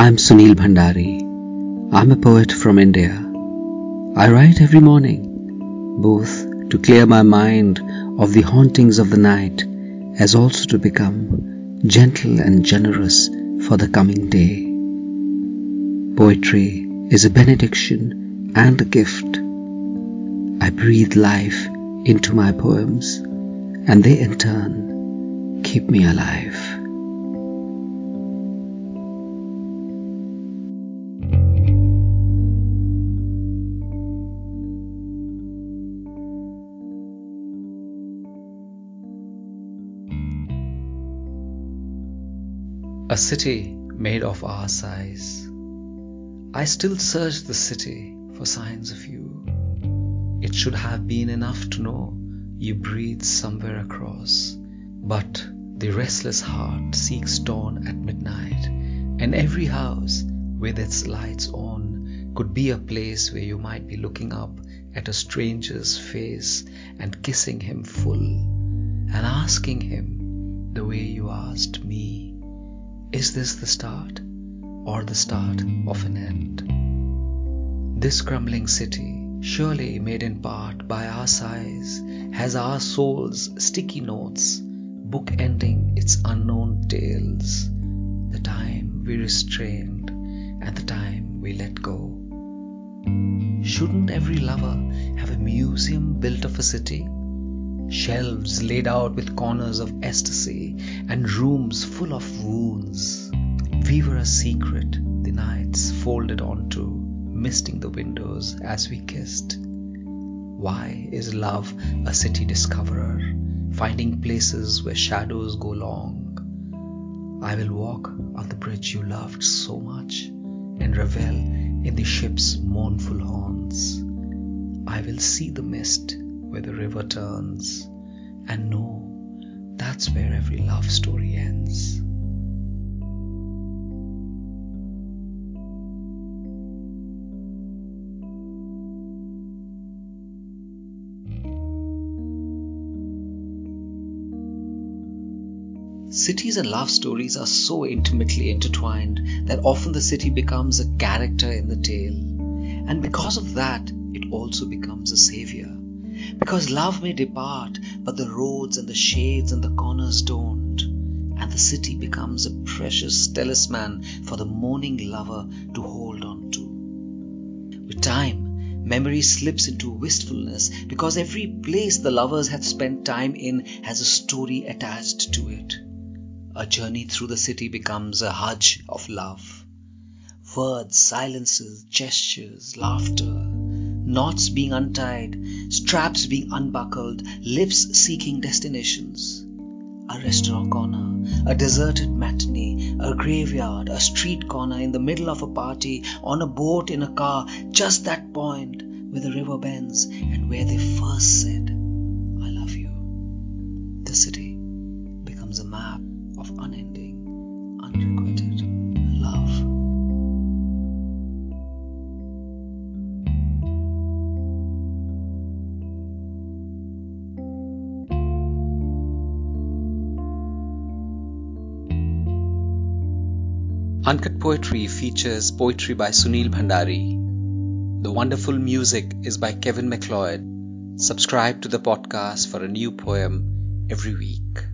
I'm Sunil Bhandari. I'm a poet from India. I write every morning, both to clear my mind of the hauntings of the night, as also to become gentle and generous for the coming day. Poetry is a benediction and a gift. I breathe life into my poems, and they in turn keep me alive. A city made of our sighs. I still search the city for signs of you. It should have been enough to know you breathe somewhere across. But the restless heart seeks dawn at midnight, and every house with its lights on could be a place where you might be looking up at a stranger's face and kissing him full and asking him the way you asked me. Is this the start or the start of an end? This crumbling city, surely made in part by our sighs, has our soul's sticky notes, book ending its unknown tales, the time we restrained and the time we let go. Shouldn't every lover have a museum built of a city? Shelves laid out with corners of ecstasy, and rooms full of wounds. We were a secret the nights folded onto, misting the windows as we kissed. Why is love a city discoverer, finding places where shadows go long? I will walk on the bridge you loved so much and revel in the ship's mournful horns. I will see the mist where the river turns and know that's where every love story ends. Cities and love stories are so intimately intertwined that often the city becomes a character in the tale. And because of that, it also becomes a savior. Because love may depart, but the roads and the shades and the corners don't. And the city becomes a precious talisman for the mourning lover to hold on to. With time, memory slips into wistfulness because every place the lovers had spent time in has a story attached to it. A journey through the city becomes a hajj of love. Words, silences, gestures, laughter, knots being untied, straps being unbuckled, lips seeking destinations. A restaurant corner, a deserted matinee, a graveyard, a street corner in the middle of a party, on a boat, in a car, just that point where the river bends and where they first said, I love you. The city becomes a map of unending, Uncut Poetry features poetry by Sunil Bhandari. The wonderful music is by Kevin MacLeod. Subscribe to the podcast for a new poem every week.